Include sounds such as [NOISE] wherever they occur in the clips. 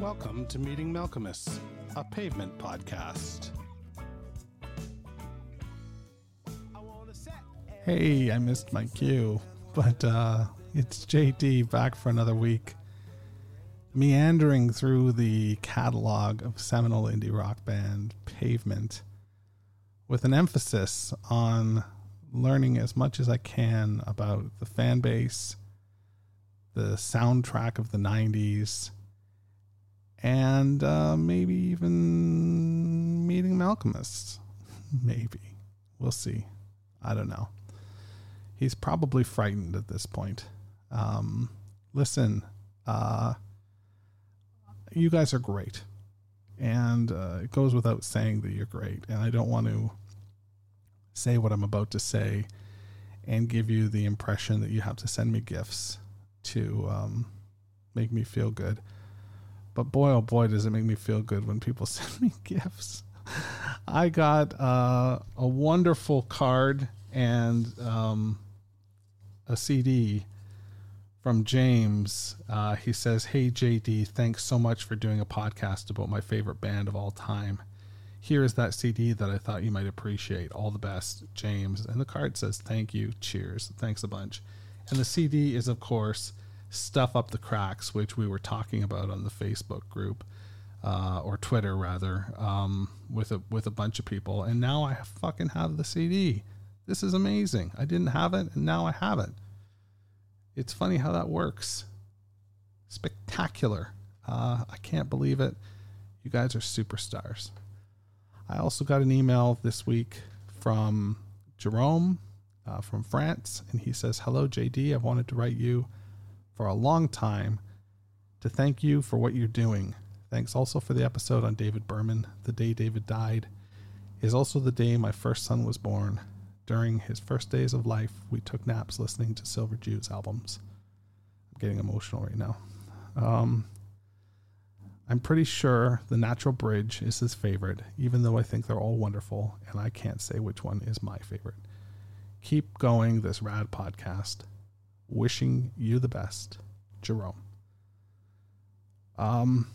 Welcome to Meeting Malkmus, a pavement podcast. Hey, I missed my cue, but uh, it's JD back for another week, meandering through the catalog of seminal indie rock band Pavement with an emphasis on learning as much as I can about the fan base, the soundtrack of the 90s, and uh, maybe even meeting Malkmus. [LAUGHS] Maybe. We'll see. I don't know. He's probably frightened at this point. Um, listen, uh, you guys are great. And uh, it goes without saying that you're great. And I don't want to say what I'm about to say and give you the impression that you have to send me gifts to um, make me feel good. But boy, oh boy, does it make me feel good when people [LAUGHS] send me gifts. I got uh, a wonderful card and um, a CD from James. Uh, he says, Hey, JD, thanks so much for doing a podcast about my favorite band of all time. Here is that CD that I thought you might appreciate. All the best, James. And the card says, Thank you. Cheers. Thanks a bunch. And the CD is, of course, Stuff Up the Cracks, which we were talking about on the Facebook group. Uh, or Twitter rather, um, with a with a bunch of people, and now I fucking have the CD. This is amazing. I didn't have it, and now I have it. It's funny how that works. Spectacular. Uh, I can't believe it. You guys are superstars. I also got an email this week from Jerome uh, from France, and he says, Hello, JD. I've wanted to write you for a long time to thank you for what you're doing. Thanks also for the episode on David Berman. The day David died is also the day my first son was born. During his first days of life, we took naps listening to Silver Jews albums. I'm getting emotional right now. Um, I'm pretty sure The Natural Bridge is his favorite, even though I think they're all wonderful, and I can't say which one is my favorite. Keep going, this rad podcast. Wishing you the best, Jerome. Um,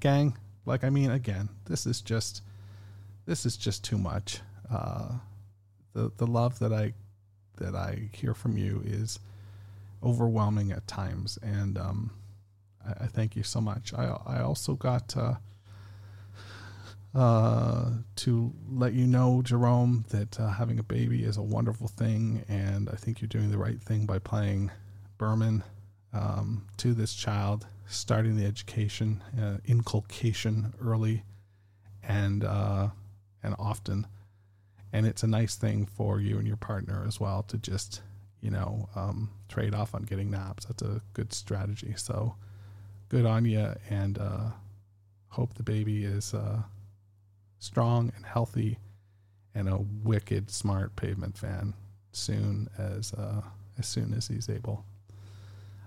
gang, like I mean, again, this is just, this is just too much. Uh, the the love that I that I hear from you is overwhelming at times, and um, I, I thank you so much. I I also got. Uh, uh, to let you know, Jerome, that uh, having a baby is a wonderful thing, and I think you're doing the right thing by playing Berman um, to this child, starting the education, uh, inculcation early, and uh, and often, and it's a nice thing for you and your partner as well to just you know um, trade off on getting naps. That's a good strategy. So good on you, and uh, hope the baby is uh, strong and healthy and a wicked smart pavement fan soon as uh, as soon as he's able.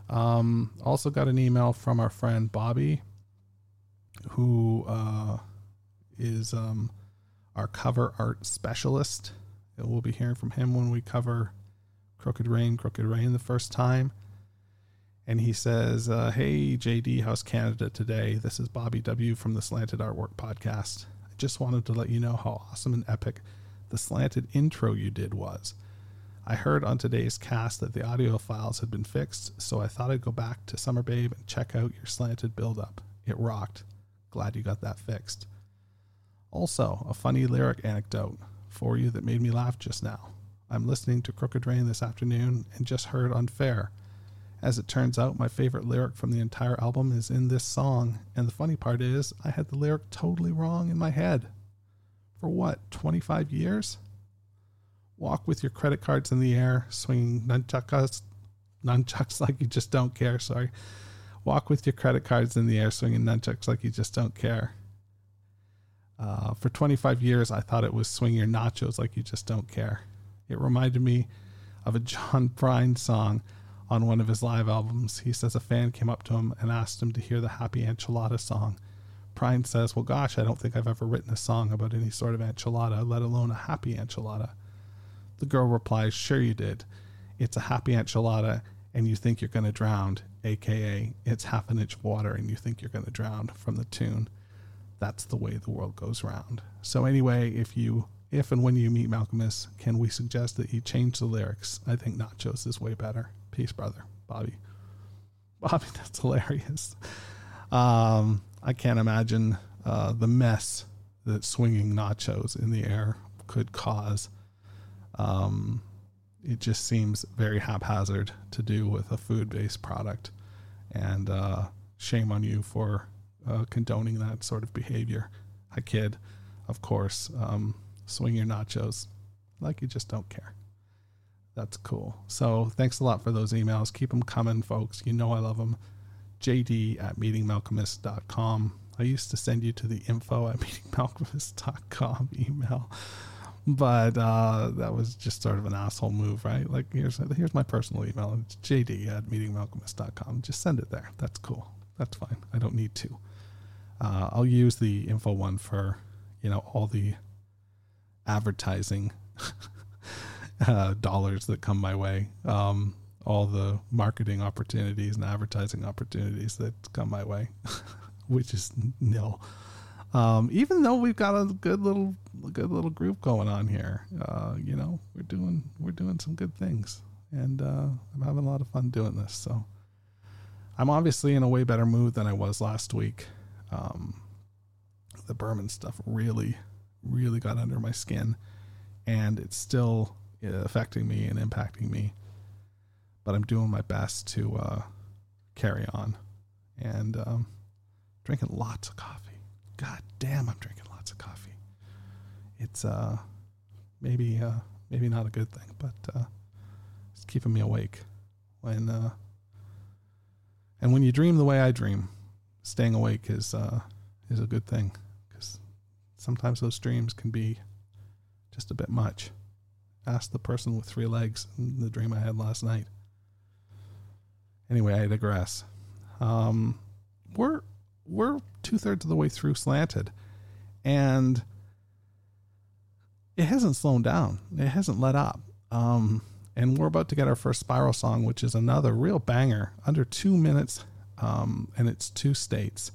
Um, also got an email from our friend Bobby, who uh, is um, our cover art specialist. We'll be hearing from him when we cover Crooked Rain, Crooked Rain the first time. And he says, uh, Hey, JD, how's Canada today? This is Bobby W. from the Slanted Artwork Podcast just wanted to let you know how awesome and epic the slanted intro you did was. I heard on today's cast that the audio files had been fixed, so I thought I'd go back to Summer Babe and check out your slanted build up. It rocked. Glad you got that fixed. Also, a funny lyric anecdote for you that made me laugh just now. I'm listening to Crooked Rain this afternoon and just heard Unfair. As it turns out, my favorite lyric from the entire album is in this song, and the funny part is, I had the lyric totally wrong in my head. For what, 25 years? Walk with your credit cards in the air, swinging nunchucks, nunchucks like you just don't care, sorry. Walk with your credit cards in the air, swinging nunchucks like you just don't care. Uh, for 25 years, I thought it was swing your nachos like you just don't care. It reminded me of a John Prine song on one of his live albums. He says a fan came up to him and asked him to hear the Happy Enchilada song. Prine says, Well, gosh, I don't think I've ever written a song about any sort of enchilada, let alone a happy enchilada. The girl replies, Sure, you did. It's a happy enchilada, and you think you're going to drown, aka it's half an inch of water and you think you're going to drown from the tune. That's the way the world goes round. So anyway, if you if and when you meet Malkmus, can we suggest that you change the lyrics? I think Nachos is way better. Peace, brother. Bobby. [LAUGHS] Bobby, that's hilarious. Um, I can't imagine uh, the mess that swinging nachos in the air could cause. Um, it just seems very haphazard to do with a food based product. And uh, shame on you for uh, condoning that sort of behavior. I kid, of course. Um, swing your nachos like you just don't care. That's cool. So thanks a lot for those emails. Keep them coming, folks. You know I love them. JD at meetingmalkmus.com. I used to send you to the info at [LAUGHS] meetingmalkmus.com email, but uh, that was just sort of an asshole move, right? Like, here's here's my personal email. It's JD at meetingmalkmus.com. Just send it there. That's cool. That's fine. I don't need to. Uh, I'll use the info one for, you know, all the advertising [LAUGHS] [LAUGHS] uh, dollars that come my way, um, all the marketing opportunities and advertising opportunities that come my way, [LAUGHS] which is nil. Um, even though we've got a good little, good little group going on here, uh, you know, we're doing, we're doing some good things, and uh, I'm having a lot of fun doing this. So, I'm obviously in a way better mood than I was last week. Um, the Berman stuff really, really got under my skin, and it's still affecting me and impacting me. But I'm doing my best to uh, carry on, and um, drinking lots of coffee. God damn, I'm drinking lots of coffee. It's uh, maybe uh, maybe not a good thing, but uh, it's keeping me awake when uh, and when you dream the way I dream, staying awake is uh, is a good thing because sometimes those dreams can be just a bit much. Ask the person with three legs in the dream I had last night. Anyway, I digress. Um, we're we're two thirds of the way through slanted, and it hasn't slowed down. It hasn't let up. Um, and we're about to get our first spiral song, which is another real banger, under two minutes, um, and it's two states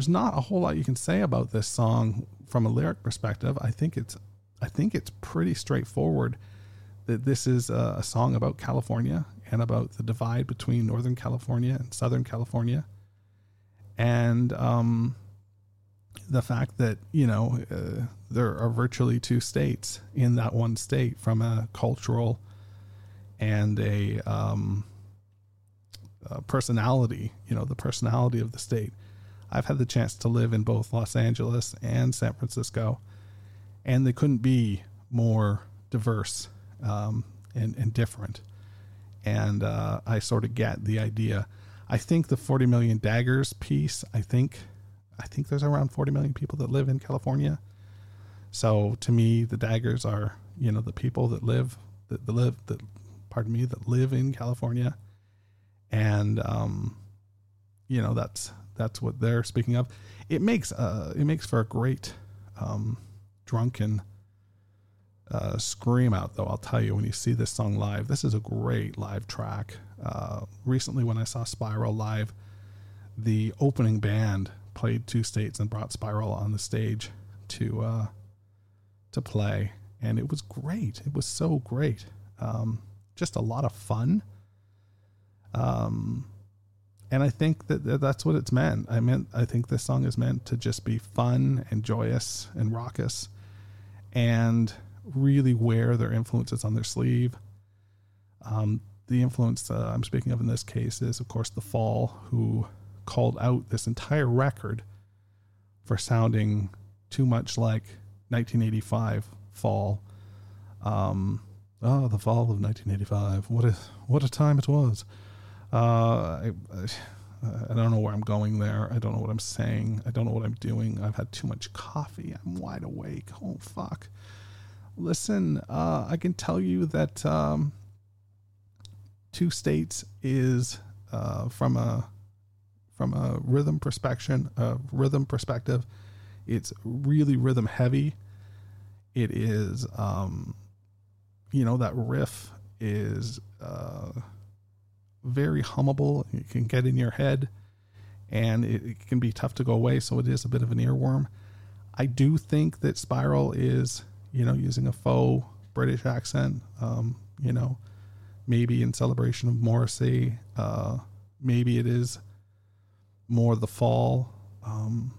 there's not a whole lot you can say about this song from a lyric perspective. I think it's I think it's pretty straightforward that this is a, a song about California and about the divide between Northern California and Southern California, and um, the fact that you know uh, there are virtually two states in that one state from a cultural and a, um, a personality. You know, the personality of the state I've had the chance to live in both Los Angeles and San Francisco, and they couldn't be more diverse um, and, and different. And uh, I sort of get the idea. I think the 40 million daggers piece. I think, I think there's around 40 million people that live in California. So to me, the daggers are you know the people that live that, that live that pardon me that live in California, and um, you know that's that's what they're speaking of. It makes uh, it makes for a great um, drunken uh, scream out, though. I'll tell you when you see this song live, this is a great live track. Uh, recently, when I saw Spiral live, the opening band played two states and brought Spiral on the stage to uh, to play, and it was great. It was so great. Um, just a lot of fun. Um, and I think that that's what it's meant. I meant I think this song is meant to just be fun and joyous and raucous, and really wear their influences on their sleeve. Um, the influence uh, I'm speaking of in this case is, of course, the Fall, who called out this entire record for sounding too much like 1985 Fall. Um, oh, the Fall of 1985! What a what a time it was. Uh, I, I don't know where I'm going there. I don't know what I'm saying. I don't know what I'm doing. I've had too much coffee. I'm wide awake. Oh fuck. Listen, uh, I can tell you that um, two states is uh, from a from a rhythm perspective. A rhythm perspective, it's really rhythm heavy. It is, um, you know, that riff is. Uh, very hummable. It can get in your head and it, it, can be tough to go away. So it is a bit of an earworm. I do think that Spiral is, you know, using a faux British accent, um, you know, maybe in celebration of Morrissey. Uh, maybe it is more the fall. Um,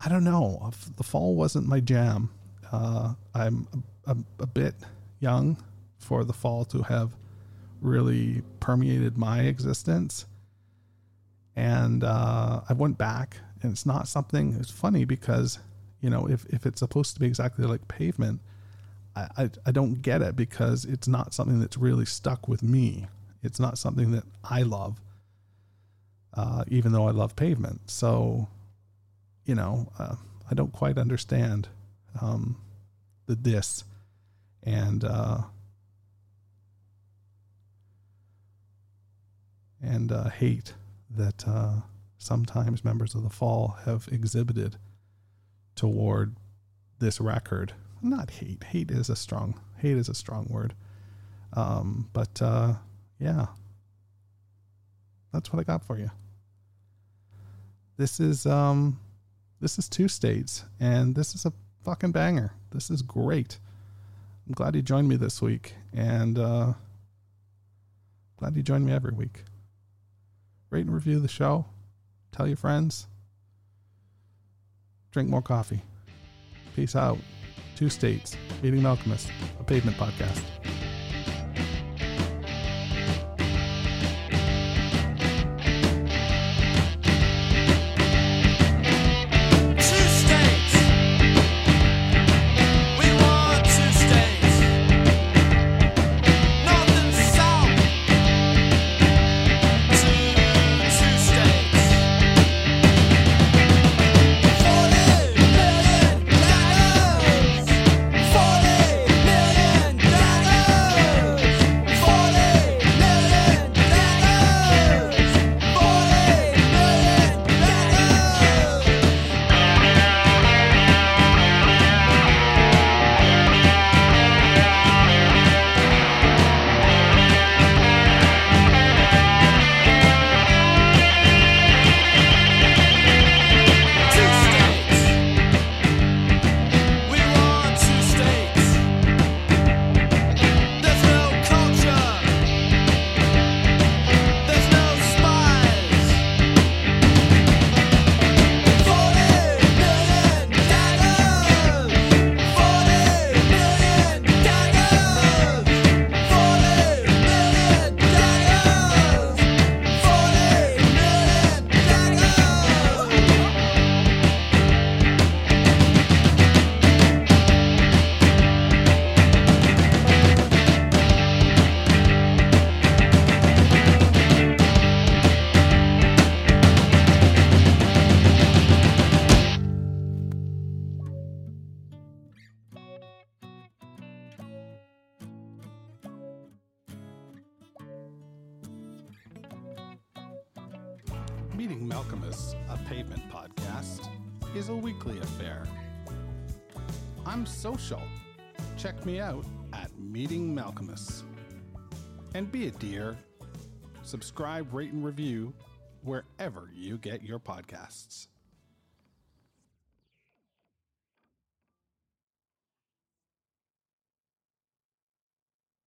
I don't know. The fall wasn't my jam. Uh, I'm a, a, a, bit young for the fall to have really permeated my existence. And uh, I went back, and it's not something. It's funny because you know if if it's supposed to be exactly like pavement, I, I, I don't get it because it's not something that's really stuck with me. It's not something that I love, uh, even though I love pavement. So, you know, uh, I don't quite understand um, the diss and uh, and uh, hate that uh, sometimes members of the fall have exhibited toward this record. Not hate. Hate is a strong hate is a strong word. Um, but uh, yeah, that's what I got for you. This is um, this is two states, and this is a fucking banger. This is great. I'm glad you joined me this week, and uh, glad you join me every week. Rate and review the show. Tell your friends. Drink more coffee. Peace out. Two states. Meeting Malkmus, a pavement podcast. Meeting Malkmus, a pavement podcast, is a weekly affair. I'm social. Check me out at Meeting Malkmus. And be a dear. Subscribe, rate, and review wherever you get your podcasts.